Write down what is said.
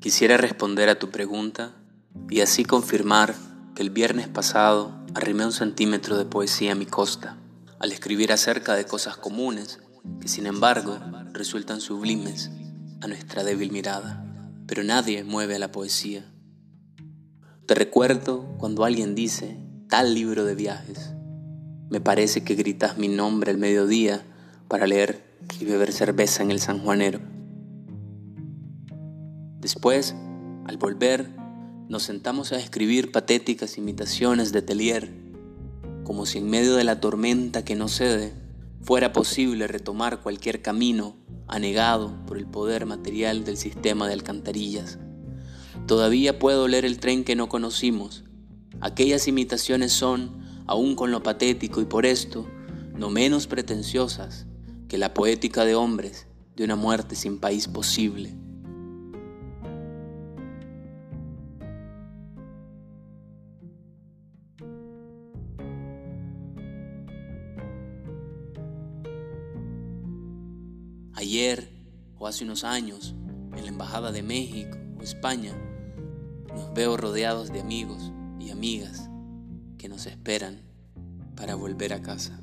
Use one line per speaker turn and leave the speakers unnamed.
Quisiera responder a tu pregunta y así confirmar que el viernes pasado arrimé un centímetro de poesía a mi costa, al escribir acerca de cosas comunes que sin embargo resultan sublimes a nuestra débil mirada. Pero nadie mueve a la poesía. Te recuerdo cuando alguien dice tal libro de viajes. Me parece que gritas mi nombre al mediodía para leer y beber cerveza en el San Juanero. Después, al volver, nos sentamos a escribir patéticas imitaciones de Telier, como si en medio de la tormenta que no cede fuera posible retomar cualquier camino anegado por el poder material del sistema de alcantarillas. Todavía puedo leer el tren que no conocimos. Aquellas imitaciones son, aun con lo patético y por esto, no menos pretenciosas que la poética de hombres de una muerte sin país posible. Ayer o hace unos años, en la Embajada de México o España, nos veo rodeados de amigos y amigas que nos esperan para volver a casa.